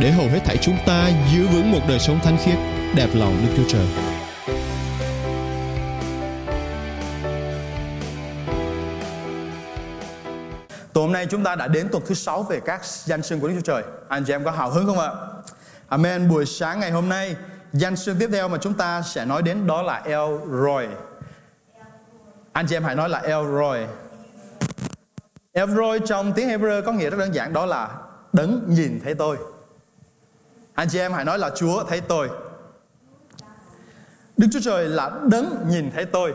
để hầu hết thảy chúng ta giữ vững một đời sống thánh khiết, đẹp lòng Đức Chúa Trời. Tối hôm nay chúng ta đã đến tuần thứ sáu về các danh xưng của Đức Chúa Trời. Anh chị em có hào hứng không ạ? Amen. Buổi sáng ngày hôm nay, danh xưng tiếp theo mà chúng ta sẽ nói đến đó là El Roy. Anh chị em hãy nói là El Roy. El Roy trong tiếng Hebrew có nghĩa rất đơn giản đó là đấng nhìn thấy tôi. Anh chị em hãy nói là Chúa thấy tôi. Đức Chúa Trời là đấng nhìn thấy tôi.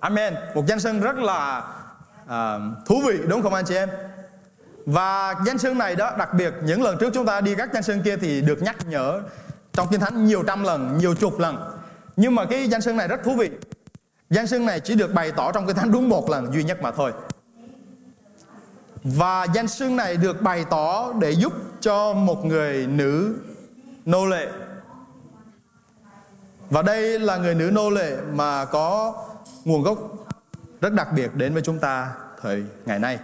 Amen. Một danh xưng rất là uh, thú vị đúng không anh chị em? Và danh xưng này đó đặc biệt những lần trước chúng ta đi các danh xưng kia thì được nhắc nhở trong kinh thánh nhiều trăm lần, nhiều chục lần. Nhưng mà cái danh xưng này rất thú vị. Danh xưng này chỉ được bày tỏ trong kinh thánh đúng một lần duy nhất mà thôi. Và danh xưng này được bày tỏ để giúp cho một người nữ nô lệ. Và đây là người nữ nô lệ mà có nguồn gốc rất đặc biệt đến với chúng ta thời ngày nay.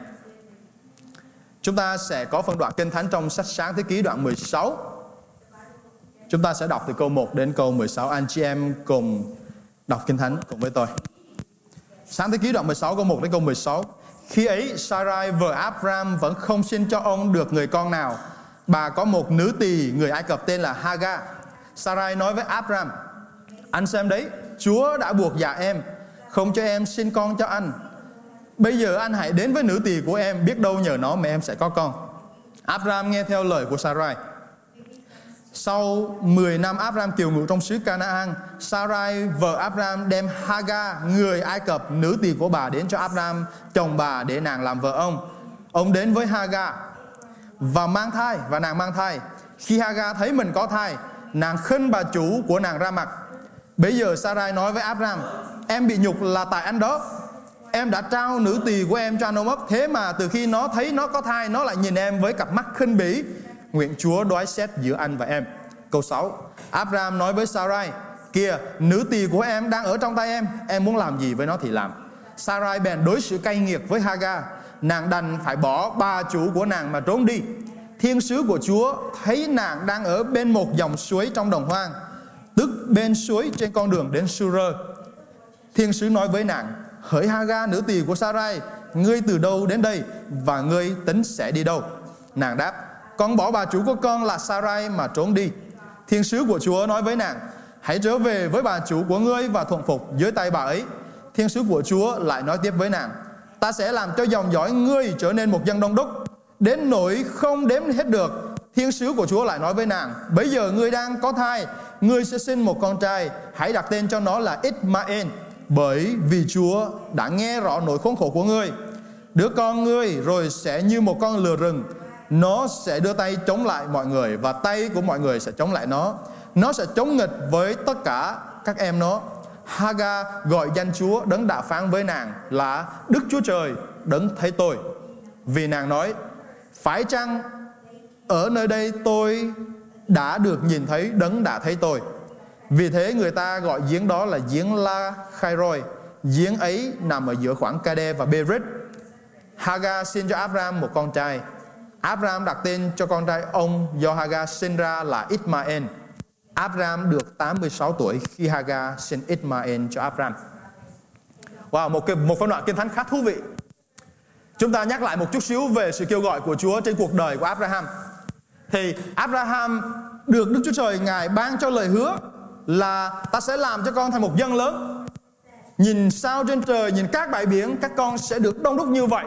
Chúng ta sẽ có phân đoạn kinh thánh trong sách sáng thế ký đoạn 16. Chúng ta sẽ đọc từ câu 1 đến câu 16. Anh chị em cùng đọc kinh thánh cùng với tôi. Sáng thế ký đoạn 16 câu 1 đến câu 16. Khi ấy Sarai vợ Abram vẫn không sinh cho ông được người con nào. Bà có một nữ tỳ người Ai Cập tên là Haga. Sarai nói với Abraham, anh xem đấy, Chúa đã buộc dạ em, không cho em sinh con cho anh. Bây giờ anh hãy đến với nữ tỳ của em, biết đâu nhờ nó mà em sẽ có con. Abraham nghe theo lời của Sarai. Sau 10 năm Abraham kiều ngụ trong xứ Canaan, Sarai vợ Abraham đem Haga, người Ai Cập, nữ tỳ của bà đến cho Abraham, chồng bà để nàng làm vợ ông. Ông đến với Haga và mang thai và nàng mang thai. Khi Haga thấy mình có thai, nàng khinh bà chủ của nàng ra mặt. Bây giờ Sarai nói với Abraham, em bị nhục là tại anh đó. Em đã trao nữ tỳ của em cho anh ấp, thế mà từ khi nó thấy nó có thai, nó lại nhìn em với cặp mắt khinh bỉ. Nguyện Chúa đoái xét giữa anh và em. Câu 6. Abraham nói với Sarai, kìa, nữ tỳ của em đang ở trong tay em, em muốn làm gì với nó thì làm. Sarai bèn đối xử cay nghiệt với Haga, nàng đành phải bỏ ba chủ của nàng mà trốn đi. Thiên sứ của Chúa thấy nàng đang ở bên một dòng suối trong đồng hoang, tức bên suối trên con đường đến Sur. Thiên sứ nói với nàng, hỡi Haga nữ tỳ của Sarai, ngươi từ đâu đến đây và ngươi tính sẽ đi đâu? Nàng đáp, con bỏ bà chủ của con là Sarai mà trốn đi. Thiên sứ của Chúa nói với nàng, hãy trở về với bà chủ của ngươi và thuận phục dưới tay bà ấy. Thiên sứ của Chúa lại nói tiếp với nàng, ta sẽ làm cho dòng dõi ngươi trở nên một dân đông đúc, đến nỗi không đếm hết được. Thiên sứ của Chúa lại nói với nàng, bây giờ ngươi đang có thai, ngươi sẽ sinh một con trai, hãy đặt tên cho nó là Ismael, bởi vì Chúa đã nghe rõ nỗi khốn khổ của ngươi. Đứa con ngươi rồi sẽ như một con lừa rừng, nó sẽ đưa tay chống lại mọi người và tay của mọi người sẽ chống lại nó. Nó sẽ chống nghịch với tất cả các em nó. Haga gọi danh Chúa đấng đã phán với nàng là Đức Chúa Trời đấng thấy tôi. Vì nàng nói, phải chăng ở nơi đây tôi đã được nhìn thấy đấng đã thấy tôi. Vì thế người ta gọi giếng đó là giếng La Khairoi. Giếng ấy nằm ở giữa khoảng Kade và Berit. Haga xin cho Abraham một con trai. Abraham đặt tên cho con trai ông do Haga sinh ra là Ismael. Abraham được 86 tuổi khi Hagar sinh Ismael cho Abraham. Wow, một cái, một phân đoạn kinh thánh khá thú vị. Chúng ta nhắc lại một chút xíu về sự kêu gọi của Chúa trên cuộc đời của Abraham. Thì Abraham được Đức Chúa Trời Ngài ban cho lời hứa là ta sẽ làm cho con thành một dân lớn. Nhìn sao trên trời, nhìn các bãi biển, các con sẽ được đông đúc như vậy.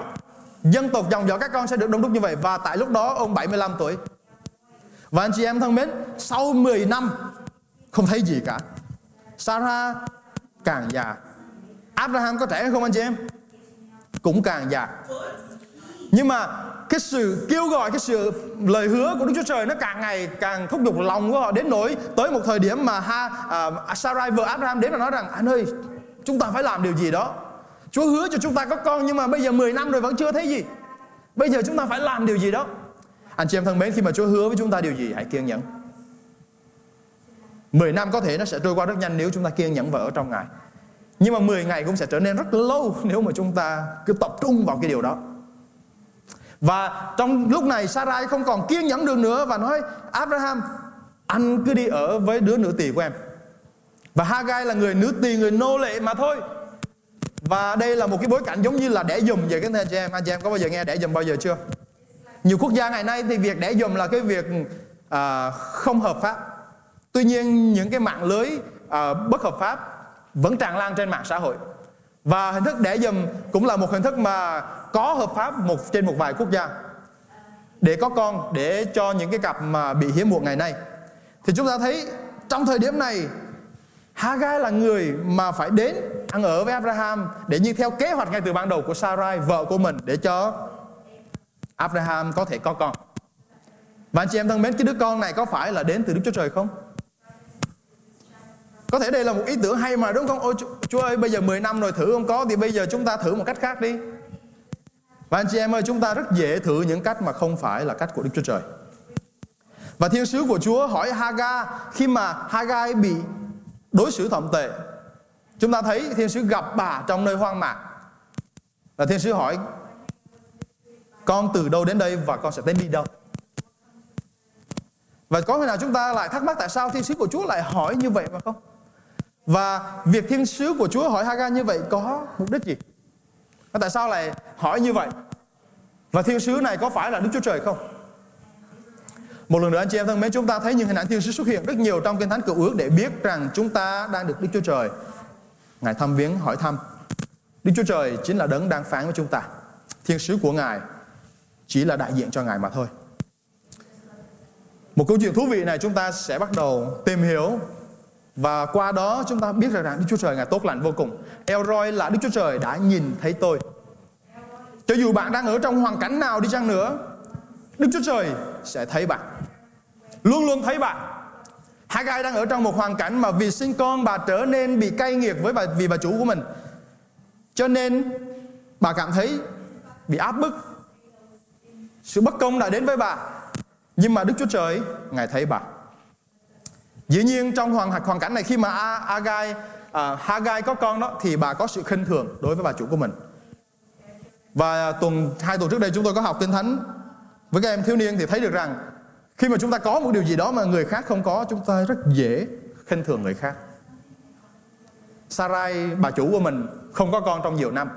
Dân tộc dòng dõi các con sẽ được đông đúc như vậy. Và tại lúc đó ông 75 tuổi. Và anh chị em thân mến, sau 10 năm không thấy gì cả. Sarah càng già. Abraham có trẻ không anh chị em? Cũng càng già. Nhưng mà cái sự kêu gọi cái sự lời hứa của Đức Chúa Trời nó càng ngày càng thúc giục lòng của họ đến nỗi tới một thời điểm mà ha uh, Sarai vợ Abraham đến và nói rằng anh ơi chúng ta phải làm điều gì đó Chúa hứa cho chúng ta có con nhưng mà bây giờ 10 năm rồi vẫn chưa thấy gì bây giờ chúng ta phải làm điều gì đó anh chị em thân mến, khi mà Chúa hứa với chúng ta điều gì, hãy kiên nhẫn. 10 năm có thể nó sẽ trôi qua rất nhanh nếu chúng ta kiên nhẫn và ở trong Ngài. Nhưng mà 10 ngày cũng sẽ trở nên rất lâu nếu mà chúng ta cứ tập trung vào cái điều đó. Và trong lúc này Sarai không còn kiên nhẫn được nữa và nói, Abraham, anh cứ đi ở với đứa nữ tỳ của em. Và Hagai là người nữ tỳ, người nô lệ mà thôi. Và đây là một cái bối cảnh giống như là đẻ dùm về cái anh chị em. Anh chị em có bao giờ nghe đẻ dùm bao giờ chưa? Nhiều quốc gia ngày nay thì việc đẻ dùm là cái việc à, không hợp pháp. Tuy nhiên những cái mạng lưới à, bất hợp pháp vẫn tràn lan trên mạng xã hội. Và hình thức đẻ dùm cũng là một hình thức mà có hợp pháp một trên một vài quốc gia. Để có con để cho những cái cặp mà bị hiếm muộn ngày nay. Thì chúng ta thấy trong thời điểm này Hagai là người mà phải đến ăn ở với Abraham để như theo kế hoạch ngay từ ban đầu của Sarai vợ của mình để cho Abraham có thể có con. Và anh chị em thân mến, cái đứa con này có phải là đến từ Đức Chúa Trời không? Có thể đây là một ý tưởng hay mà đúng không? Ôi Chúa ơi, bây giờ 10 năm rồi thử không có thì bây giờ chúng ta thử một cách khác đi. Và anh chị em ơi, chúng ta rất dễ thử những cách mà không phải là cách của Đức Chúa Trời. Và thiên sứ của Chúa hỏi Haga khi mà Hagai bị đối xử thậm tệ. Chúng ta thấy thiên sứ gặp bà trong nơi hoang mạc. Và thiên sứ hỏi con từ đâu đến đây và con sẽ đến đi đâu. Và có khi nào chúng ta lại thắc mắc tại sao thiên sứ của Chúa lại hỏi như vậy mà không? Và việc thiên sứ của Chúa hỏi Haga như vậy có mục đích gì? Tại sao lại hỏi như vậy? Và thiên sứ này có phải là Đức Chúa Trời không? Một lần nữa anh chị em thân mến, chúng ta thấy những hình ảnh thiên sứ xuất hiện rất nhiều trong kinh thánh cựu ước để biết rằng chúng ta đang được Đức Chúa Trời Ngài thăm viếng, hỏi thăm. Đức Chúa Trời chính là đấng đang phán với chúng ta. Thiên sứ của Ngài chỉ là đại diện cho Ngài mà thôi. Một câu chuyện thú vị này chúng ta sẽ bắt đầu tìm hiểu và qua đó chúng ta biết rằng Đức Chúa Trời Ngài tốt lành vô cùng. Elroy là Đức Chúa Trời đã nhìn thấy tôi. Cho dù bạn đang ở trong hoàn cảnh nào đi chăng nữa, Đức Chúa Trời sẽ thấy bạn. Luôn luôn thấy bạn. Hagai đang ở trong một hoàn cảnh mà vì sinh con bà trở nên bị cay nghiệt với bà vì bà chủ của mình. Cho nên bà cảm thấy bị áp bức. Sự bất công đã đến với bà. Nhưng mà Đức Chúa Trời ngài thấy bà. Dĩ nhiên trong hoàn hoàn cảnh này khi mà Agai à, Hagai có con đó thì bà có sự khinh thường đối với bà chủ của mình. Và tuần hai tuần trước đây chúng tôi có học kinh thánh với các em thiếu niên thì thấy được rằng khi mà chúng ta có một điều gì đó mà người khác không có chúng ta rất dễ khinh thường người khác. Sarai bà chủ của mình không có con trong nhiều năm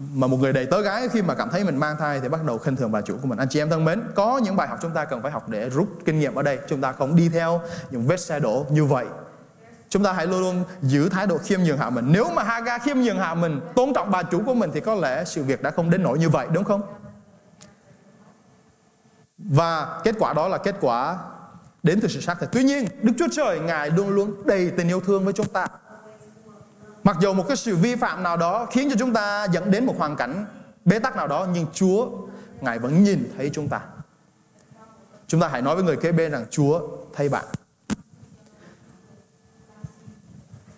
mà một người đầy tớ gái khi mà cảm thấy mình mang thai thì bắt đầu khinh thường bà chủ của mình. Anh chị em thân mến, có những bài học chúng ta cần phải học để rút kinh nghiệm ở đây. Chúng ta không đi theo những vết xe đổ như vậy. Chúng ta hãy luôn luôn giữ thái độ khiêm nhường hạ mình. Nếu mà Haga khiêm nhường hạ mình, tôn trọng bà chủ của mình thì có lẽ sự việc đã không đến nỗi như vậy, đúng không? Và kết quả đó là kết quả đến từ sự xác thật tuy nhiên, Đức Chúa Trời, Ngài luôn luôn đầy tình yêu thương với chúng ta. Mặc dù một cái sự vi phạm nào đó khiến cho chúng ta dẫn đến một hoàn cảnh bế tắc nào đó, nhưng Chúa, Ngài vẫn nhìn thấy chúng ta. Chúng ta hãy nói với người kế bên rằng, Chúa, thấy bạn.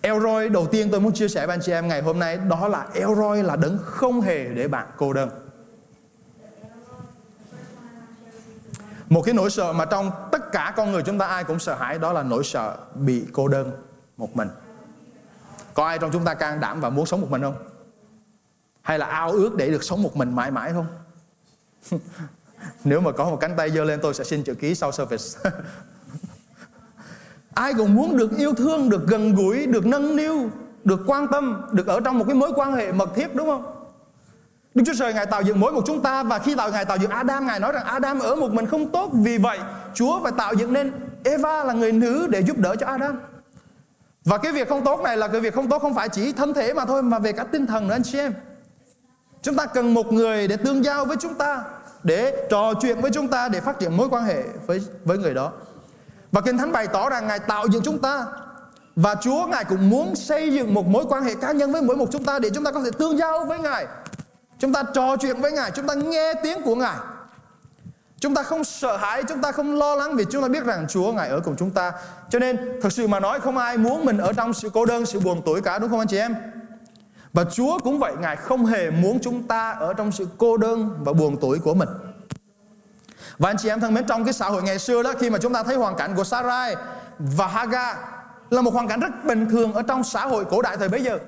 Elroy đầu tiên tôi muốn chia sẻ với anh chị em ngày hôm nay, đó là Elroy là đấng không hề để bạn cô đơn. Một cái nỗi sợ mà trong tất cả con người chúng ta, ai cũng sợ hãi, đó là nỗi sợ bị cô đơn một mình. Có ai trong chúng ta can đảm và muốn sống một mình không? Hay là ao ước để được sống một mình mãi mãi không? Nếu mà có một cánh tay giơ lên tôi sẽ xin chữ ký sau service. Ai cũng muốn được yêu thương, được gần gũi, được nâng niu, được quan tâm, được ở trong một cái mối quan hệ mật thiết đúng không? Đức Chúa Trời Ngài tạo dựng mỗi một chúng ta và khi tạo Ngài tạo dựng Adam Ngài nói rằng Adam ở một mình không tốt vì vậy Chúa phải tạo dựng nên Eva là người nữ để giúp đỡ cho Adam. Và cái việc không tốt này là cái việc không tốt không phải chỉ thân thể mà thôi mà về cả tinh thần nữa anh chị em. Chúng ta cần một người để tương giao với chúng ta, để trò chuyện với chúng ta để phát triển mối quan hệ với với người đó. Và Kinh Thánh bày tỏ rằng Ngài tạo dựng chúng ta và Chúa Ngài cũng muốn xây dựng một mối quan hệ cá nhân với mỗi một chúng ta để chúng ta có thể tương giao với Ngài. Chúng ta trò chuyện với Ngài, chúng ta nghe tiếng của Ngài. Chúng ta không sợ hãi, chúng ta không lo lắng vì chúng ta biết rằng Chúa Ngài ở cùng chúng ta. Cho nên thật sự mà nói không ai muốn mình ở trong sự cô đơn, sự buồn tuổi cả đúng không anh chị em? Và Chúa cũng vậy, Ngài không hề muốn chúng ta ở trong sự cô đơn và buồn tuổi của mình. Và anh chị em thân mến, trong cái xã hội ngày xưa đó, khi mà chúng ta thấy hoàn cảnh của Sarai và Hagar là một hoàn cảnh rất bình thường ở trong xã hội cổ đại thời bấy giờ.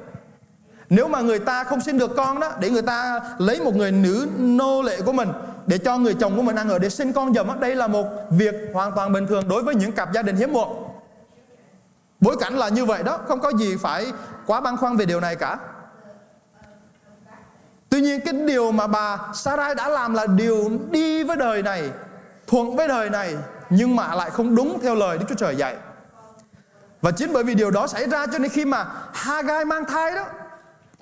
Nếu mà người ta không sinh được con đó Để người ta lấy một người nữ nô lệ của mình để cho người chồng của mình ăn ở Để sinh con dầm Đây là một việc hoàn toàn bình thường Đối với những cặp gia đình hiếm muộn. Bối cảnh là như vậy đó, Không có gì phải quá băn khoăn về điều này cả. Tuy nhiên, cái điều mà bà Sarai đã làm là điều đi với đời này, Thuận với đời này, Nhưng mà lại không đúng theo lời Đức Chúa Trời dạy. Và chính bởi vì điều đó xảy ra cho nên khi mà Hagai mang thai đó,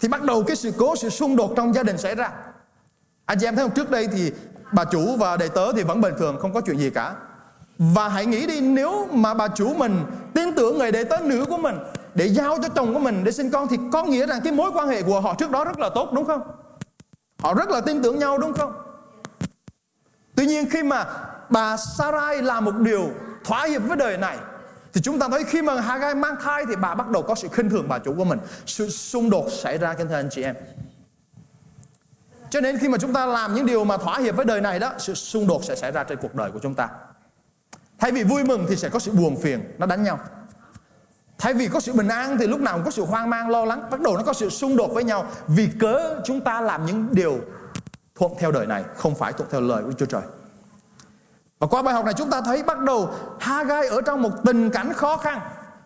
thì bắt đầu cái sự cố, sự xung đột trong gia đình xảy ra. Anh chị em thấy không? Trước đây thì bà chủ và đầy tớ thì vẫn bình thường, không có chuyện gì cả và hãy nghĩ đi, nếu mà bà chủ mình tin tưởng người đệ tớ nữ của mình để giao cho chồng của mình để sinh con thì có nghĩa rằng cái mối quan hệ của họ trước đó rất là tốt, đúng không? Họ rất là tin tưởng nhau, đúng không? Tuy nhiên khi mà bà Sarai làm một điều thỏa hiệp với đời này, thì chúng ta thấy khi mà Hagai mang thai thì bà bắt đầu có sự khinh thường bà chủ của mình sự xung đột xảy ra, kính thưa anh chị em cho nên khi mà chúng ta làm những điều mà thỏa hiệp với đời này đó, sự xung đột sẽ xảy ra trên cuộc đời của chúng ta. Thay vì vui mừng thì sẽ có sự buồn phiền, nó đánh nhau. Thay vì có sự bình an thì lúc nào cũng có sự hoang mang, lo lắng, bắt đầu nó có sự xung đột với nhau. Vì cớ chúng ta làm những điều thuận theo đời này, không phải thuận theo lời của Chúa Trời. Và qua bài học này chúng ta thấy bắt đầu Hagai ở trong một tình cảnh khó khăn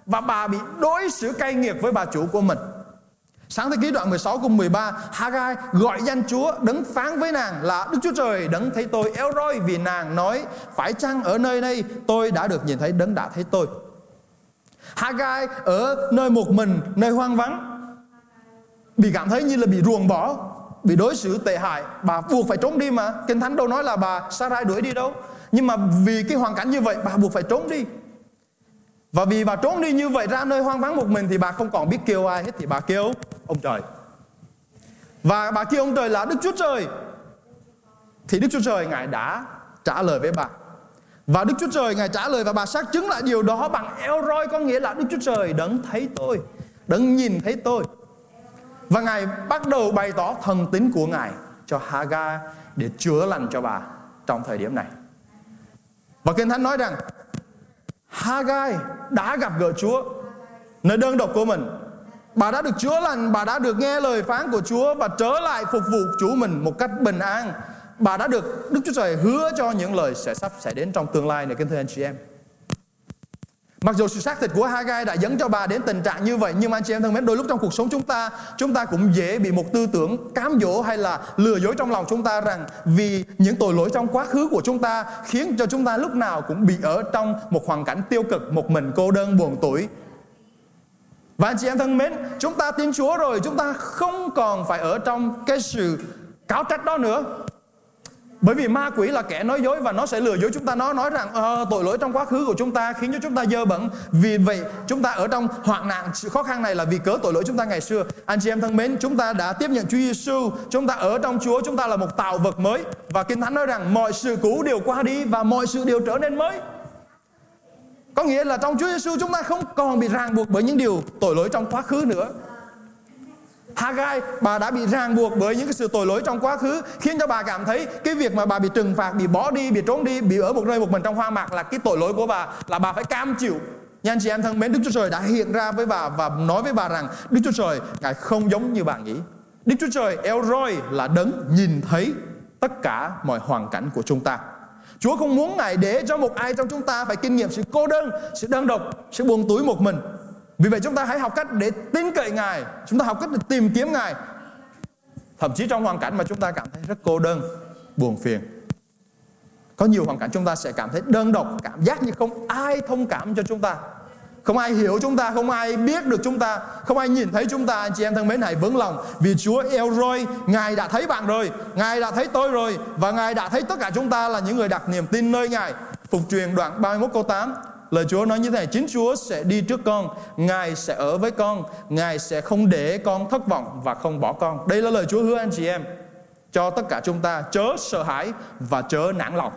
và bà bị đối xử cay nghiệt với bà chủ của mình. Sáng thế ký đoạn 16 cùng 13 Hagai gọi danh Chúa, Đấng phán với nàng là Đức Chúa Trời, đấng thấy tôi eo roi Vì nàng nói, Phải chăng ở nơi đây tôi đã được nhìn thấy đấng đã thấy tôi? Hagai ở nơi một mình, Nơi hoang vắng. Bị cảm thấy như là bị ruồng bỏ, Bị đối xử tệ hại. Bà buộc phải trốn đi mà. Kinh Thánh đâu nói là bà Sarai đuổi đi đâu. Nhưng mà vì cái hoàn cảnh như vậy, bà buộc phải trốn đi. Và vì bà trốn đi như vậy ra nơi hoang vắng một mình thì bà không còn biết kêu ai hết thì bà kêu ông trời. Và bà kêu ông trời là Đức Chúa Trời. Thì Đức Chúa Trời ngài đã trả lời với bà. Và Đức Chúa Trời ngài trả lời và bà xác chứng lại điều đó bằng eo roi có nghĩa là Đức Chúa Trời đấng thấy tôi, đấng nhìn thấy tôi. Và ngài bắt đầu bày tỏ thần tính của ngài cho Haga để chữa lành cho bà trong thời điểm này. Và Kinh Thánh nói rằng, Hagai đã gặp gỡ Chúa nơi đơn độc của mình. Bà đã được Chúa lành, bà đã được nghe lời phán của Chúa và trở lại phục vụ Chúa mình một cách bình an. Bà đã được Đức Chúa Trời hứa cho những lời sẽ sắp xảy đến trong tương lai này kính thưa anh chị em. Mặc dù sự xác thịt của Hagai đã dẫn cho bà đến tình trạng như vậy Nhưng mà anh chị em thân mến Đôi lúc trong cuộc sống chúng ta Chúng ta cũng dễ bị một tư tưởng cám dỗ Hay là lừa dối trong lòng chúng ta rằng Vì những tội lỗi trong quá khứ của chúng ta Khiến cho chúng ta lúc nào cũng bị ở trong Một hoàn cảnh tiêu cực Một mình cô đơn buồn tuổi và anh chị em thân mến Chúng ta tin Chúa rồi Chúng ta không còn phải ở trong cái sự cáo trách đó nữa. Bởi vì ma quỷ là kẻ nói dối và nó sẽ lừa dối chúng ta. Nó nói rằng ờ, tội lỗi trong quá khứ của chúng ta khiến cho chúng ta dơ bẩn. Vì vậy chúng ta ở trong hoạn nạn. Sự khó khăn này là vì cớ tội lỗi chúng ta ngày xưa. Anh chị em thân mến chúng ta đã tiếp nhận Chúa Giêsu chúng ta ở trong Chúa chúng ta là một tạo vật mới. Và kinh thánh nói rằng mọi sự cũ đều qua đi và mọi sự đều trở nên mới có nghĩa là trong Chúa Giêsu chúng ta không còn bị ràng buộc bởi những điều tội lỗi trong quá khứ nữa. Hagai bà đã bị ràng buộc bởi những cái sự tội lỗi trong quá khứ, khiến cho bà cảm thấy cái việc mà bà bị trừng phạt, bị bỏ đi, bị trốn đi, bị ở một nơi một mình trong hoang mạc là cái tội lỗi của bà, là bà phải cam chịu. Nhưng anh chị em thân mến, Đức Chúa Trời đã hiện ra với bà và nói với bà rằng, Đức Chúa Trời, Ngài không giống như bà nghĩ. Đức Chúa Trời, El Roy là đấng nhìn thấy tất cả mọi hoàn cảnh của chúng ta. Chúa không muốn Ngài để cho một ai trong chúng ta phải kinh nghiệm sự cô đơn, sự đơn độc, sự buồn túi một mình. Vì vậy chúng ta hãy học cách để tin cậy Ngài Chúng ta học cách để tìm kiếm Ngài. Thậm chí trong hoàn cảnh mà chúng ta cảm thấy rất cô đơn Buồn phiền Có nhiều hoàn cảnh chúng ta sẽ cảm thấy đơn độc Cảm giác như không ai thông cảm cho chúng ta. Không ai hiểu chúng ta Không ai biết được chúng ta Không ai nhìn thấy chúng ta Anh chị em thân mến hãy vững lòng Vì Chúa yêu rồi, Ngài đã thấy bạn rồi Ngài đã thấy tôi rồi Và Ngài đã thấy tất cả chúng ta là những người đặt niềm tin nơi Ngài Phục truyền đoạn 31 câu 8 Lời Chúa nói như thế này, chính Chúa sẽ đi trước con, Ngài sẽ ở với con, Ngài sẽ không để con thất vọng và không bỏ con. Đây là lời Chúa hứa anh chị em. cho tất cả chúng ta chớ sợ hãi và chớ nản lòng.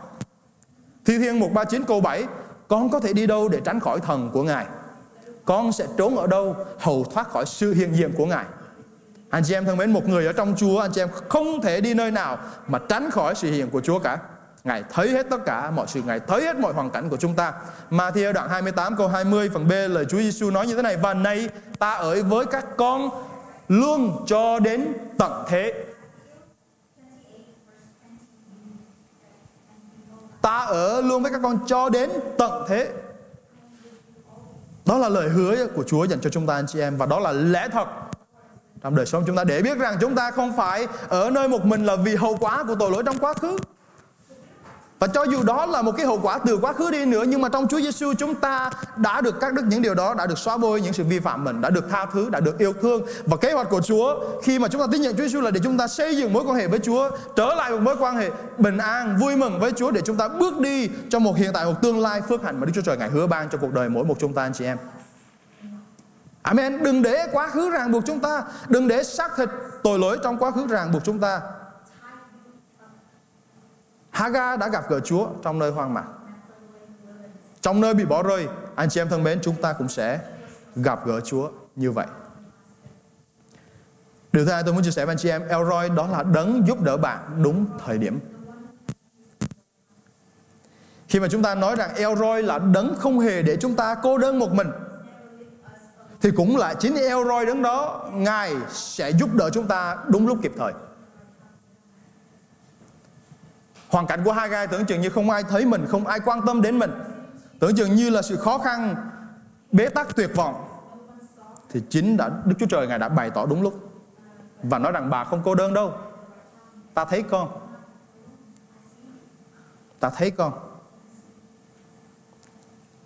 Thi Thiên 139 câu 7 Con có thể đi đâu để tránh khỏi thần của Ngài con sẽ trốn ở đâu, hầu thoát khỏi sự hiện diện của Ngài. Anh chị em thân mến, Một người ở trong Chúa, Anh chị em không thể đi nơi nào Mà tránh khỏi sự hiện của Chúa cả. Ngài thấy hết tất cả mọi sự, Ngài thấy hết mọi hoàn cảnh của chúng ta. Mà theo đoạn 28 câu 20 phần B, lời Chúa Giêsu nói như thế này, Và nay ta ở với các con luôn cho đến tận thế. Ta ở luôn với các con cho đến tận thế. Đó là lời hứa của Chúa dành cho chúng ta, anh chị em, Và đó là lẽ thật. Trong đời sống chúng ta để biết rằng chúng ta không phải ở nơi một mình là vì hậu quả của tội lỗi trong quá khứ và cho dù đó là một cái hậu quả từ quá khứ đi nữa nhưng mà trong Chúa Giêsu chúng ta đã được các đức những điều đó đã được xóa bôi những sự vi phạm mình, đã được tha thứ, đã được yêu thương và kế hoạch của Chúa khi mà chúng ta tin nhận Chúa Giêsu là để chúng ta xây dựng mối quan hệ với Chúa, trở lại một mối quan hệ bình an, vui mừng với Chúa để chúng ta bước đi cho một hiện tại một tương lai phước hạnh mà Đức Chúa Trời ngài hứa ban cho cuộc đời mỗi một chúng ta anh chị em. Amen. Đừng để quá khứ ràng buộc chúng ta, đừng để xác thịt tội lỗi trong quá khứ ràng buộc chúng ta Haga đã gặp gỡ Chúa trong nơi hoang mạc. Trong nơi bị bỏ rơi, anh chị em thân mến, chúng ta cũng sẽ gặp gỡ Chúa như vậy. Điều thứ hai tôi muốn chia sẻ với anh chị em, Elroy đó là đấng giúp đỡ bạn đúng thời điểm. Khi mà chúng ta nói rằng Elroy là đấng không hề để chúng ta cô đơn một mình thì cũng là chính Elroy đấng đó Ngài sẽ giúp đỡ chúng ta đúng lúc kịp thời. Hoàn cảnh của Hagai tưởng chừng như không ai thấy mình, không ai quan tâm đến mình. Tưởng chừng như là sự khó khăn, bế tắc tuyệt vọng. Thì chính đã Đức Chúa Trời Ngài đã bày tỏ đúng lúc. Và nói rằng bà không cô đơn đâu. Ta thấy con. Ta thấy con.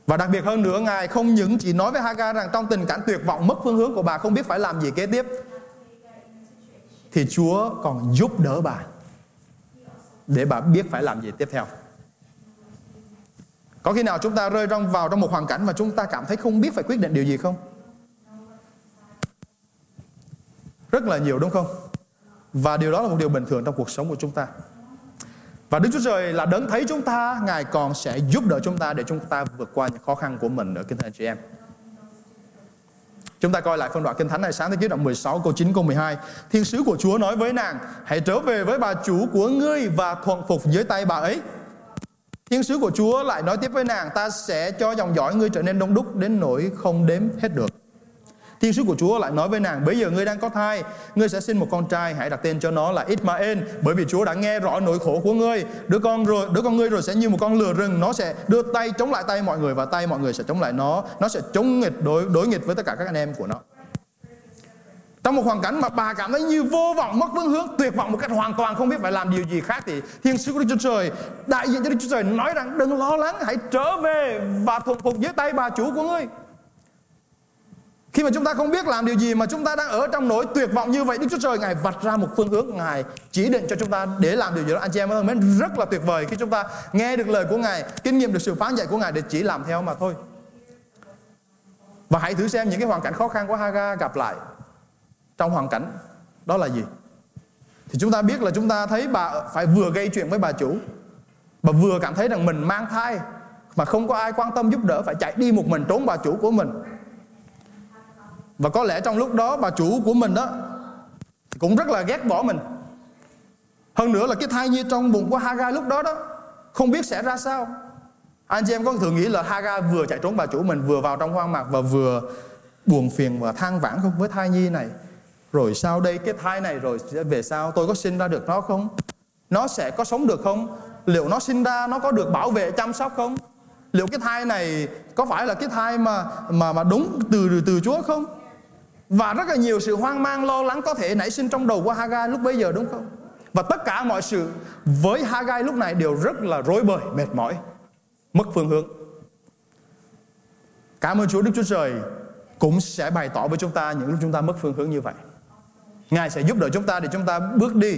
Và đặc biệt hơn nữa Ngài không những chỉ nói với Hagar rằng trong tình cảnh tuyệt vọng mất phương hướng của bà không biết phải làm gì kế tiếp thì Chúa còn giúp đỡ bà để bà biết phải làm gì tiếp theo. Có khi nào chúng ta rơi trong vào trong một hoàn cảnh mà chúng ta cảm thấy không biết phải quyết định điều gì không? Rất là nhiều đúng không? Và điều đó là một điều bình thường trong cuộc sống của chúng ta. Và Đức Chúa Trời là đấng thấy chúng ta, Ngài còn sẽ giúp đỡ chúng ta để chúng ta vượt qua những khó khăn của mình ở kinh thánh chị em. Chúng ta coi lại phân đoạn Kinh Thánh này sáng thế ký đoạn 16 câu 9 câu 12. Thiên sứ của Chúa nói với nàng, hãy trở về với bà chủ của ngươi và thuận phục dưới tay bà ấy. Thiên sứ của Chúa lại nói tiếp với nàng, ta sẽ cho dòng dõi ngươi trở nên đông đúc đến nỗi không đếm hết được. Thiên sứ của Chúa lại nói với nàng Bây giờ ngươi đang có thai Ngươi sẽ sinh một con trai Hãy đặt tên cho nó là Ismael Bởi vì Chúa đã nghe rõ nỗi khổ của ngươi. Đứa con rồi đứa con ngươi rồi sẽ như một con lừa rừng Nó sẽ đưa tay chống lại tay mọi người Và tay mọi người sẽ chống lại nó. Nó sẽ chống nghịch đối, đối nghịch với tất cả các anh em của nó. Trong một hoàn cảnh mà bà cảm thấy như vô vọng mất phương hướng tuyệt vọng một cách hoàn toàn không biết phải làm điều gì khác thì thiên sứ của Đức Chúa Trời đại diện cho Đức Chúa Trời nói rằng đừng lo lắng hãy trở về và thuần phục dưới tay bà chủ của ngươi khi mà chúng ta không biết làm điều gì mà chúng ta đang ở trong nỗi tuyệt vọng như vậy, Đức Chúa Trời, Ngài vạch ra một phương hướng, Ngài chỉ định cho chúng ta để làm điều gì đó. Anh chị em ơi, mến, rất là tuyệt vời khi chúng ta nghe được lời của Ngài, Kinh nghiệm được sự phán dạy của Ngài để chỉ làm theo mà thôi. Và hãy thử xem những cái hoàn cảnh khó khăn của Haga gặp lại Trong hoàn cảnh đó là gì. Thì chúng ta biết là chúng ta thấy bà phải vừa gây chuyện với bà chủ. Bà vừa cảm thấy rằng mình mang thai Mà không có ai quan tâm giúp đỡ, Phải chạy đi một mình trốn bà chủ của mình và có lẽ trong lúc đó bà chủ của mình đó cũng rất là ghét bỏ mình. Hơn nữa là cái thai nhi trong bụng của Hagar lúc đó đó, không biết sẽ ra sao. Anh chị em có thường nghĩ là Hagar vừa chạy trốn bà chủ mình, vừa vào trong hoang mạc và vừa buồn phiền và than vãn không với thai nhi này. Rồi sau đây cái thai này rồi về sau, tôi có sinh ra được nó không? Nó sẽ có sống được không? Liệu nó sinh ra nó có được bảo vệ chăm sóc không? Liệu cái thai này có phải là cái thai mà mà mà đúng từ từ Chúa không? Và rất là nhiều sự hoang mang lo lắng có thể nảy sinh trong đầu của Hagai lúc bấy giờ đúng không? Và tất cả mọi sự với Hagai lúc này đều rất là rối bời, mệt mỏi, mất phương hướng. Cảm ơn Chúa Đức Chúa Trời cũng sẽ bày tỏ với chúng ta những lúc chúng ta mất phương hướng như vậy. Ngài sẽ giúp đỡ chúng ta để chúng ta bước đi,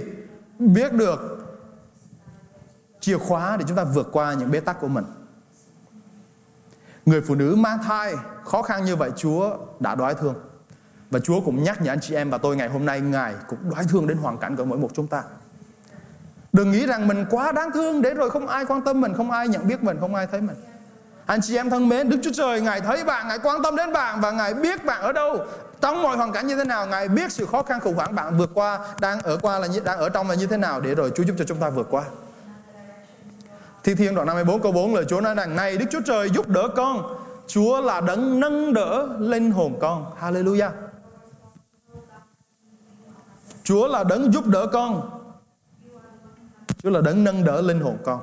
biết được chìa khóa để chúng ta vượt qua những bế tắc của mình. Người phụ nữ mang thai khó khăn như vậy Chúa đã đoái thương. Và Chúa cũng nhắc nhở anh chị em và tôi ngày hôm nay Ngài cũng đoái thương đến hoàn cảnh của mỗi một chúng ta. Đừng nghĩ rằng mình quá đáng thương để rồi không ai quan tâm mình, không ai nhận biết mình, không ai thấy mình. Anh chị em thân mến, Đức Chúa Trời Ngài thấy bạn, Ngài quan tâm đến bạn và Ngài biết bạn ở đâu. Trong mọi hoàn cảnh như thế nào, Ngài biết sự khó khăn khủng hoảng bạn vượt qua, đang ở qua là như, đang ở trong là như thế nào để rồi Chúa giúp cho chúng ta vượt qua. Thi Thiên đoạn 54 câu 4 lời Chúa nói rằng Này Đức Chúa Trời giúp đỡ con Chúa là đấng nâng đỡ linh hồn con Hallelujah Chúa là đấng giúp đỡ con. Chúa là đấng nâng đỡ linh hồn con.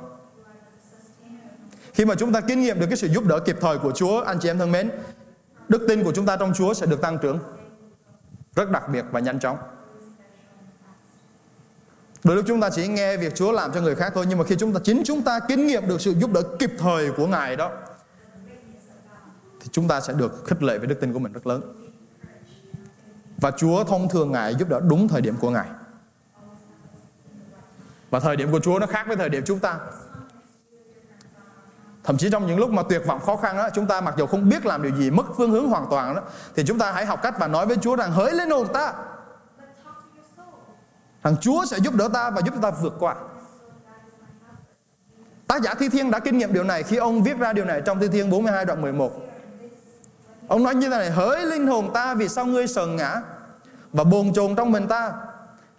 Khi mà chúng ta kinh nghiệm được cái sự giúp đỡ kịp thời của Chúa, Anh chị em thân mến, Đức tin của chúng ta trong Chúa sẽ được tăng trưởng Rất đặc biệt và nhanh chóng. Đôi lúc chúng ta chỉ nghe việc Chúa làm cho người khác thôi, Nhưng mà khi chúng ta, chính chúng ta kinh nghiệm được sự giúp đỡ kịp thời của Ngài đó, Thì chúng ta sẽ được khích lệ về đức tin của mình rất lớn. Và Chúa thông thường Ngài giúp đỡ đúng thời điểm của Ngài Và thời điểm của Chúa nó khác với thời điểm chúng ta Thậm chí trong những lúc mà tuyệt vọng khó khăn đó, chúng ta mặc dù không biết làm điều gì, mất phương hướng hoàn toàn đó, thì chúng ta hãy học cách và nói với Chúa rằng hỡi lên hồn ta, Rằng Chúa sẽ giúp đỡ ta và giúp ta vượt qua. Tác giả Thi Thiên đã kinh nghiệm điều này khi ông viết ra điều này trong Thi Thiên 42 đoạn 11. Ông nói như thế này, hỡi linh hồn ta vì sao ngươi sờn ngã và bồn chồn trong mình ta.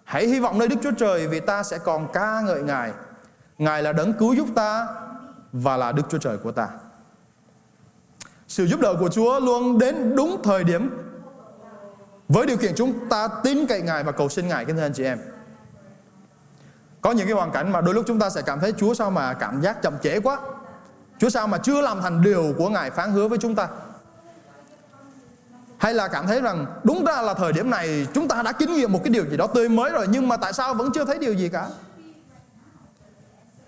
Hãy hy vọng nơi Đức Chúa Trời vì ta sẽ còn ca ngợi Ngài. Ngài là đấng cứu giúp ta và là Đức Chúa Trời của ta. Sự giúp đỡ của Chúa luôn đến đúng thời điểm với điều kiện chúng ta tin cậy Ngài và cầu xin Ngài, kính thưa anh chị em. Có những cái hoàn cảnh mà đôi lúc chúng ta sẽ cảm thấy, Chúa, sao mà cảm giác chậm trễ quá. Chúa, sao mà chưa làm thành điều của Ngài phán hứa với chúng ta. Hay là cảm thấy rằng đúng ra là thời điểm này chúng ta đã kinh nghiệm một cái điều gì đó tươi mới rồi nhưng mà tại sao vẫn chưa thấy điều gì cả.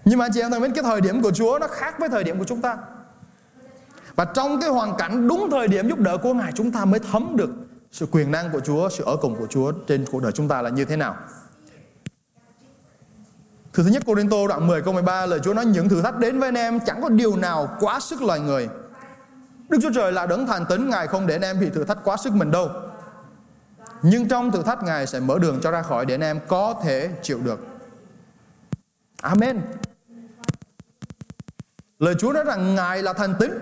Nhưng mà anh chị em thân mến cái thời điểm của Chúa nó khác với thời điểm của chúng ta. Và trong cái hoàn cảnh đúng thời điểm giúp đỡ của Ngài chúng ta mới thấm được sự quyền năng của Chúa, sự ở cùng của Chúa trên cuộc đời chúng ta là như thế nào. Thứ thứ nhất Cô Tô đoạn 10 câu 13 lời Chúa nói những thử thách đến với anh em chẳng có điều nào quá sức loài người. Đức Chúa Trời là đấng thành tính Ngài không để anh em bị thử thách quá sức mình đâu. Nhưng trong thử thách, Ngài sẽ mở đường cho ra khỏi để anh em có thể chịu được. Amen. Lời Chúa nói rằng Ngài là thành tính.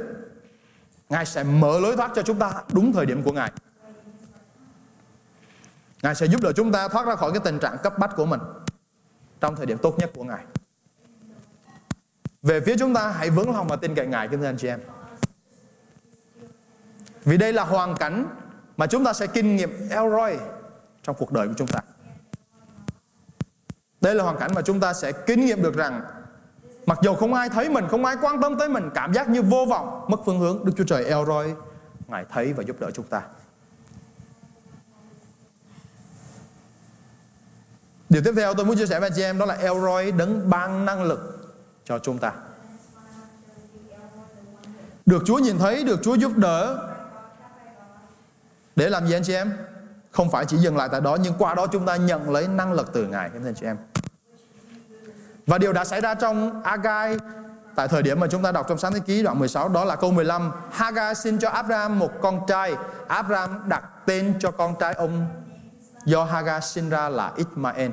Ngài sẽ mở lối thoát cho chúng ta đúng thời điểm của Ngài. Ngài sẽ giúp đỡ chúng ta thoát ra khỏi cái tình trạng cấp bách của mình trong thời điểm tốt nhất của Ngài. Về phía chúng ta, hãy vững lòng và tin cậy Ngài, kính thưa anh chị em. Vì đây là hoàn cảnh mà chúng ta sẽ kinh nghiệm Elroy trong cuộc đời của chúng ta. Đây là hoàn cảnh mà chúng ta sẽ kinh nghiệm được rằng mặc dù không ai thấy mình, không ai quan tâm tới mình, cảm giác như vô vọng, mất phương hướng, Đức Chúa Trời Elroy Ngài thấy và giúp đỡ chúng ta. Điều tiếp theo tôi muốn chia sẻ với anh chị em đó là Elroy đấng ban năng lực cho chúng ta. Được Chúa nhìn thấy, được Chúa giúp đỡ để làm gì anh chị em? Không phải chỉ dừng lại tại đó, nhưng qua đó chúng ta nhận lấy năng lực từ Ngài các anh chị em. Và điều đã xảy ra trong Agai tại thời điểm mà chúng ta đọc trong sáng thế ký đoạn 16 đó là câu 15 Hagar xin cho Abraham một con trai Abraham đặt tên cho con trai ông do Hagar sinh ra là Ismael.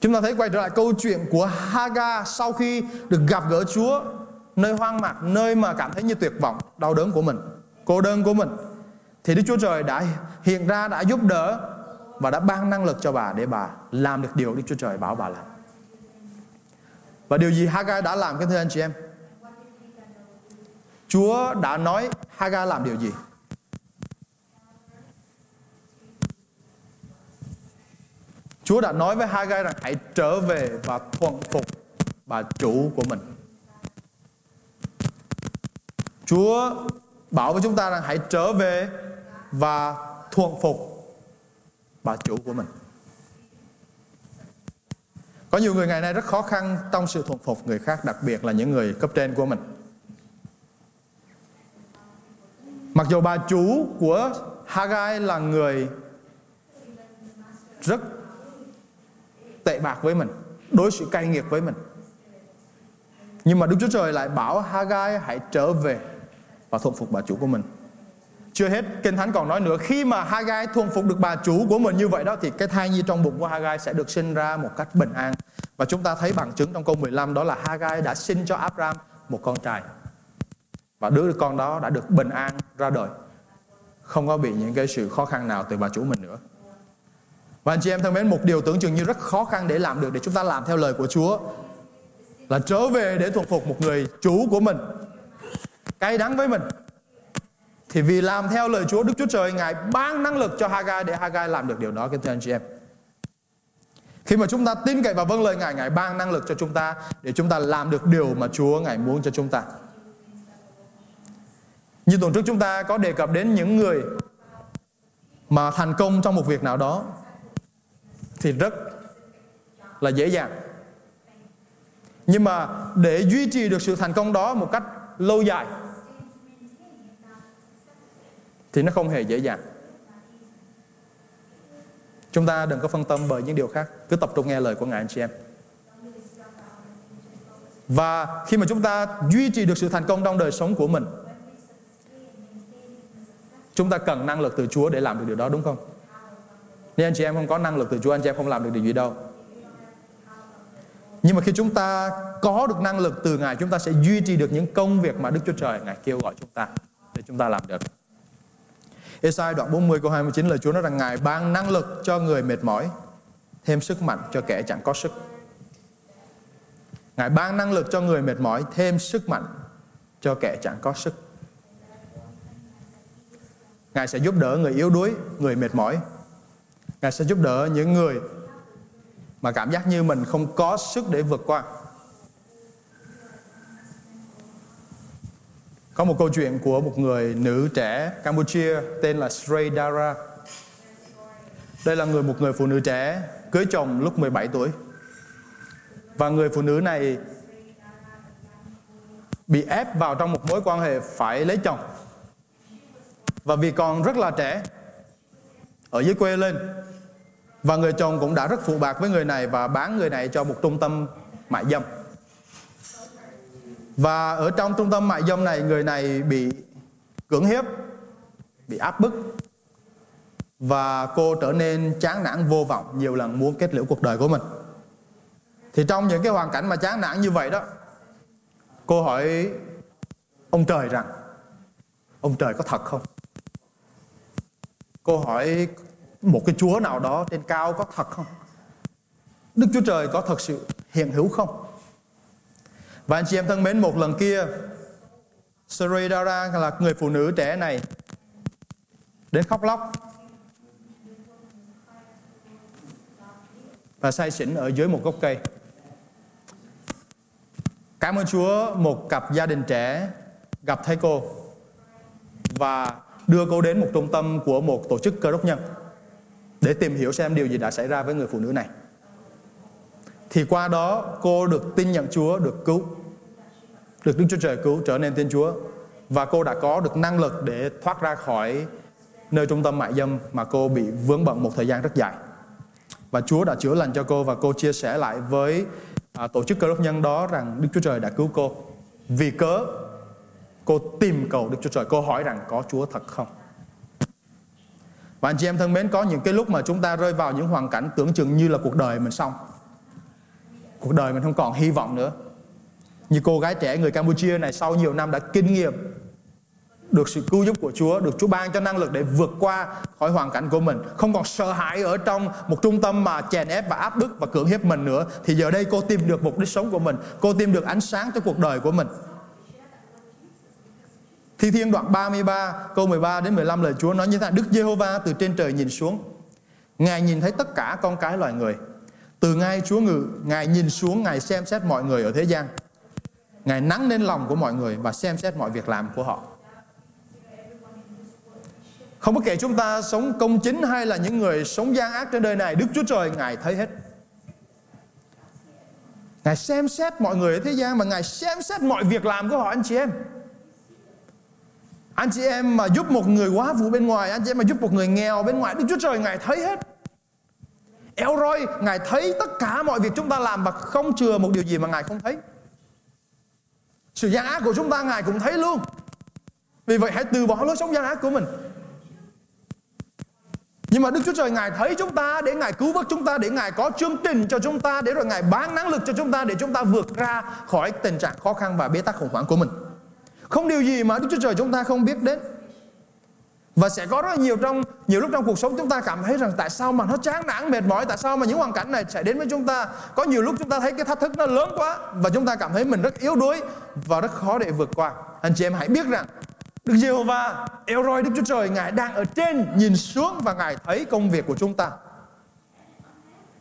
Chúng ta thấy quay trở lại câu chuyện của Hagar sau khi được gặp gỡ Chúa nơi hoang mạc, nơi mà cảm thấy như tuyệt vọng, đau đớn của mình, cô đơn của mình. Thì Đức Chúa Trời đã hiện ra, đã giúp đỡ và đã ban năng lực cho bà để bà làm được điều Đức Chúa Trời bảo bà làm. Và điều gì Hagar đã làm cái thưa anh chị em? Chúa đã nói Hagar làm điều gì? Chúa đã nói với Hagai rằng hãy trở về và thuận phục bà chủ của mình. Chúa bảo với chúng ta rằng hãy trở về và thuận phục bà chủ của mình. Có nhiều người ngày nay rất khó khăn trong sự thuận phục người khác, đặc biệt là những người cấp trên của mình. Mặc dù bà chủ của Hagai là người rất tệ bạc với mình đối xử cay nghiệt với mình nhưng mà Đức Chúa Trời lại bảo Hagai hãy trở về và thuận phục bà chủ của mình. Chưa hết, kinh thánh còn nói nữa, khi mà Hagai thuần phục được bà chủ của mình như vậy đó, thì cái thai nhi trong bụng của Hagai sẽ được sinh ra một cách bình an. Và chúng ta thấy bằng chứng trong câu 15 đó là Hagai đã sinh cho Abraham một con trai. Và đứa con đó đã được bình an ra đời. Không có bị những cái sự khó khăn nào từ bà chủ mình nữa. Và anh chị em thân mến, một điều tưởng chừng như rất khó khăn để làm được, để chúng ta làm theo lời của Chúa, là trở về để thuần phục một người chủ của mình cay đắng với mình. Thì vì làm theo lời Chúa, Đức Chúa Trời, Ngài ban năng lực cho Hagai để Hagai làm được điều đó, kính thưa anh chị em. Khi mà chúng ta tin cậy và vâng lời Ngài Ngài ban năng lực cho chúng ta để chúng ta làm được điều mà Chúa Ngài muốn cho chúng ta. Như tuần trước chúng ta có đề cập đến những người mà thành công trong một việc nào đó thì rất là dễ dàng. Nhưng mà để duy trì được sự thành công đó một cách lâu dài thì nó không hề dễ dàng chúng ta đừng có phân tâm bởi những điều khác cứ tập trung nghe lời của ngài anh chị em và khi mà chúng ta duy trì được sự thành công trong đời sống của mình chúng ta cần năng lực từ Chúa để làm được điều đó đúng không? Nếu anh chị em không có năng lực từ Chúa, anh chị em không làm được điều gì đâu. Nhưng mà khi chúng ta có được năng lực từ Ngài, chúng ta sẽ duy trì được những công việc mà Đức Chúa Trời Ngài kêu gọi chúng ta để chúng ta làm được. Esai đoạn 40 câu 29 lời Chúa nói rằng Ngài ban năng lực cho người mệt mỏi, thêm sức mạnh cho kẻ chẳng có sức. Ngài ban năng lực cho người mệt mỏi, thêm sức mạnh cho kẻ chẳng có sức. Ngài sẽ giúp đỡ người yếu đuối, người mệt mỏi. Ngài sẽ giúp đỡ những người mà cảm giác như mình không có sức để vượt qua. Có một câu chuyện của một người nữ trẻ Campuchia tên là Srey Dara. Đây là người, một người phụ nữ trẻ cưới chồng lúc 17 tuổi. Và người phụ nữ này bị ép vào trong một mối quan hệ phải lấy chồng và vì còn rất là trẻ, ở dưới quê lên và người chồng cũng đã rất phụ bạc với người này và bán người này cho một trung tâm mại dâm và ở trong trung tâm mại dâm này, người này bị cưỡng hiếp, bị áp bức và cô trở nên chán nản vô vọng nhiều lần muốn kết liễu cuộc đời của mình thì trong những cái hoàn cảnh mà chán nản như vậy đó, cô hỏi ông trời rằng, ông trời có thật không Cô hỏi, một cái chúa nào đó trên cao có thật không? Đức Chúa Trời có thật sự hiện hữu không? Và anh chị em thân mến, một lần kia, Saridara là người phụ nữ trẻ này đến khóc lóc và say xỉn ở dưới một gốc cây. Cảm ơn Chúa, một cặp gia đình trẻ gặp thấy cô và đưa cô đến một trung tâm của một tổ chức cơ đốc nhân để tìm hiểu xem điều gì đã xảy ra với người phụ nữ này. Thì qua đó cô được tin nhận Chúa, được cứu, được Đức Chúa Trời cứu trở nên thiên Chúa và cô đã có được năng lực để thoát ra khỏi nơi trung tâm mại dâm mà cô bị vướng bận một thời gian rất dài. Và Chúa đã chữa lành cho cô và cô chia sẻ lại với à, tổ chức cơ đốc nhân đó rằng Đức Chúa Trời đã cứu cô. Vì cớ Cô tìm cầu Đức Chúa Trời Cô hỏi rằng có Chúa thật không Và anh chị em thân mến Có những cái lúc mà chúng ta rơi vào những hoàn cảnh Tưởng chừng như là cuộc đời mình xong Cuộc đời mình không còn hy vọng nữa như cô gái trẻ người Campuchia này Sau nhiều năm đã kinh nghiệm được sự cứu giúp của Chúa, được Chúa ban cho năng lực để vượt qua khỏi hoàn cảnh của mình, không còn sợ hãi ở trong một trung tâm mà chèn ép và áp bức và cưỡng hiếp mình nữa, thì giờ đây cô tìm được mục đích sống của mình, cô tìm được ánh sáng cho cuộc đời của mình. Thi Thiên đoạn 33 câu 13 đến 15 lời Chúa nói như thế này Đức Giê-hô-va từ trên trời nhìn xuống Ngài nhìn thấy tất cả con cái loài người Từ ngay Chúa ngự Ngài nhìn xuống Ngài xem xét mọi người ở thế gian Ngài nắng lên lòng của mọi người Và xem xét mọi việc làm của họ. Không có kể chúng ta sống công chính Hay là những người sống gian ác trên đời này, Đức Chúa Trời Ngài thấy hết. Ngài xem xét mọi người ở thế gian Và Ngài xem xét mọi việc làm của họ, anh chị em. Anh chị em mà giúp một người quá phụ bên ngoài, Anh chị em mà giúp một người nghèo bên ngoài, Đức Chúa Trời Ngài thấy hết. Eo roi Ngài thấy tất cả mọi việc chúng ta làm Và không chừa một điều gì mà Ngài không thấy. Sự gian ác của chúng ta Ngài cũng thấy luôn Vì vậy hãy từ bỏ lối sống gian ác của mình nhưng mà Đức Chúa Trời Ngài thấy chúng ta để Ngài cứu vớt chúng ta, để Ngài có chương trình cho chúng ta, để rồi Ngài bán năng lực cho chúng ta để chúng ta vượt ra khỏi tình trạng khó khăn và bế tắc khủng hoảng của mình. Không điều gì mà Đức Chúa Trời chúng ta không biết đến. Và sẽ có rất nhiều trong nhiều lúc trong cuộc sống chúng ta cảm thấy rằng tại sao mà nó chán nản mệt mỏi, tại sao mà những hoàn cảnh này sẽ đến với chúng ta. Có nhiều lúc chúng ta thấy cái thách thức nó lớn quá và chúng ta cảm thấy mình rất yếu đuối và rất khó để vượt qua. Anh chị em hãy biết rằng Đức Giê-hô-va, Elroy Đức Chúa Trời Ngài đang ở trên nhìn xuống và Ngài thấy công việc của chúng ta.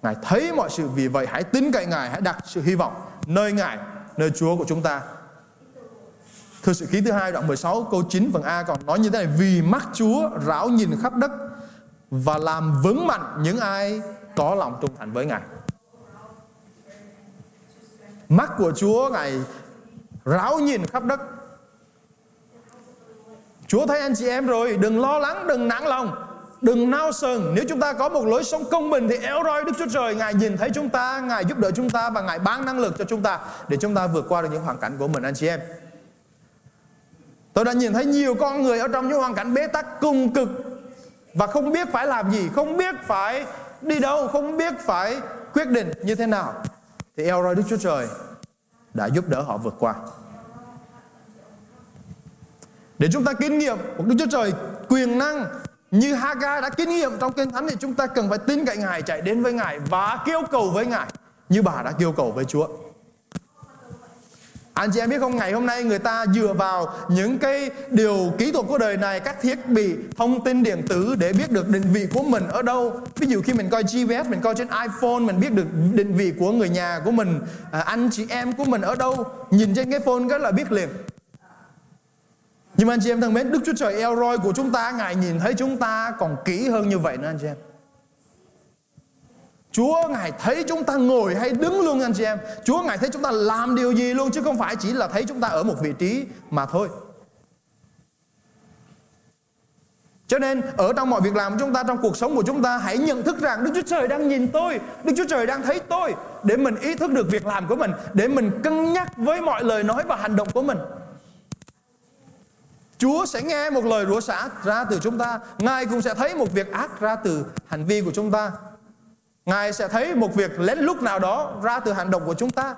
Ngài thấy mọi sự vì vậy hãy tin cậy Ngài, hãy đặt sự hy vọng nơi Ngài, nơi Chúa của chúng ta Thư sự ký thứ hai đoạn 16 câu 9 phần A còn nói như thế này Vì mắt Chúa rảo nhìn khắp đất Và làm vững mạnh những ai có lòng trung thành với Ngài. Mắt của Chúa Ngài rảo nhìn khắp đất. Chúa thấy anh chị em rồi Đừng lo lắng, đừng nản lòng Đừng nao sừng Nếu chúng ta có một lối sống công bình Thì éo roi Đức Chúa Trời Ngài nhìn thấy chúng ta Ngài giúp đỡ chúng ta Và Ngài ban năng lực cho chúng ta Để chúng ta vượt qua được những hoàn cảnh của mình anh chị em. Tôi đã nhìn thấy nhiều con người ở trong những hoàn cảnh bế tắc cùng cực và không biết phải làm gì, không biết phải đi đâu, không biết phải quyết định như thế nào. Thì elroy Đức Chúa Trời đã giúp đỡ họ vượt qua. Để chúng ta kinh nghiệm một Đức Chúa Trời quyền năng như Haga đã kinh nghiệm trong kinh thánh thì chúng ta cần phải tin cậy Ngài chạy đến với Ngài và kêu cầu với Ngài như bà đã kêu cầu với Chúa. Anh chị em biết không ngày hôm nay người ta dựa vào những cái điều kỹ thuật của đời này Các thiết bị thông tin điện tử để biết được định vị của mình ở đâu. Ví dụ khi mình coi GPS, mình coi trên iPhone Mình biết được định vị của người nhà của mình à, Anh chị em của mình ở đâu. Nhìn trên cái phone rất là biết liền. Nhưng mà anh chị em thân mến Đức Chúa Trời Elroy của chúng ta Ngài nhìn thấy chúng ta còn kỹ hơn như vậy nữa anh chị em. Chúa Ngài thấy chúng ta ngồi hay đứng luôn anh chị em? Chúa Ngài thấy chúng ta làm điều gì luôn Chứ không phải chỉ là thấy chúng ta ở một vị trí mà thôi. Cho nên, ở trong mọi việc làm của chúng ta, Trong cuộc sống của chúng ta, Hãy nhận thức rằng Đức Chúa Trời đang nhìn tôi, Đức Chúa Trời đang thấy tôi, Để mình ý thức được việc làm của mình, Để mình cân nhắc với mọi lời nói và hành động của mình. Chúa sẽ nghe một lời rủa xả ra từ chúng ta, Ngài cũng sẽ thấy một việc ác ra từ hành vi của chúng ta. Ngài sẽ thấy một việc lén lúc nào đó ra từ hành động của chúng ta.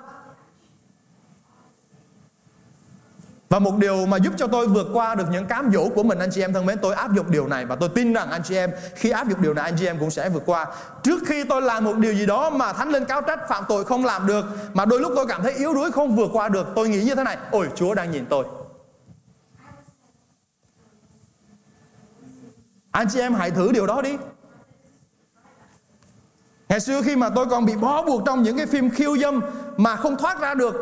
Và một điều mà giúp cho tôi vượt qua được những cám dỗ của mình, anh chị em thân mến, Tôi áp dụng điều này và tôi tin rằng anh chị em, Khi áp dụng điều này, anh chị em cũng sẽ vượt qua. Trước khi tôi làm một điều gì đó mà thánh lên cáo trách phạm tội không làm được, Mà đôi lúc tôi cảm thấy yếu đuối không vượt qua được, Tôi nghĩ như thế này. Ôi, Chúa đang nhìn tôi. Anh chị em hãy thử điều đó đi. Ngày xưa khi mà tôi còn bị bó buộc trong những cái phim khiêu dâm mà không thoát ra được.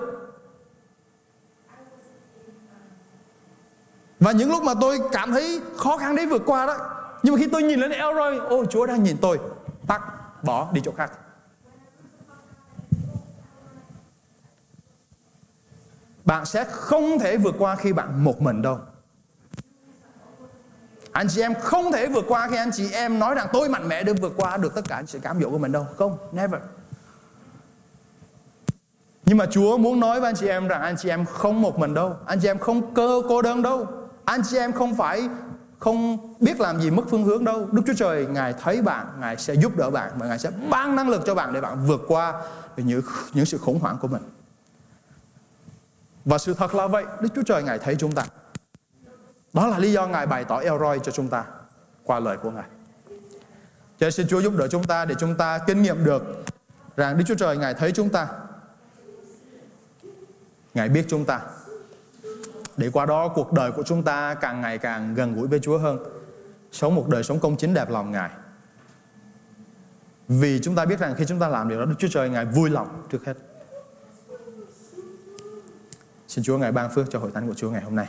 Và những lúc mà tôi cảm thấy khó khăn để vượt qua đó. Nhưng mà khi tôi nhìn lên Elroy, ôi Chúa đang nhìn tôi. Tắt, bỏ, đi chỗ khác. Bạn sẽ không thể vượt qua khi bạn một mình đâu. Anh chị em không thể vượt qua khi anh chị em nói rằng tôi mạnh mẽ để vượt qua được tất cả sự cám dỗ của mình đâu. Không, never. Nhưng mà Chúa muốn nói với anh chị em rằng anh chị em không một mình đâu. Anh chị em không cơ cô đơn đâu. Anh chị em không phải không biết làm gì mất phương hướng đâu. Đức Chúa Trời Ngài thấy bạn, Ngài sẽ giúp đỡ bạn và Ngài sẽ ban năng lực cho bạn để bạn vượt qua những những sự khủng hoảng của mình. Và sự thật là vậy, Đức Chúa Trời Ngài thấy chúng ta. Đó là lý do Ngài bày tỏ Elroy cho chúng ta qua lời của Ngài. Cho xin Chúa giúp đỡ chúng ta để chúng ta kinh nghiệm được rằng Đức Chúa Trời Ngài thấy chúng ta. Ngài biết chúng ta. Để qua đó cuộc đời của chúng ta càng ngày càng gần gũi với Chúa hơn. Sống một đời sống công chính đẹp lòng Ngài. Vì chúng ta biết rằng khi chúng ta làm điều đó, Đức Chúa Trời Ngài vui lòng trước hết. Xin Chúa Ngài ban phước cho hội thánh của Chúa ngày hôm nay.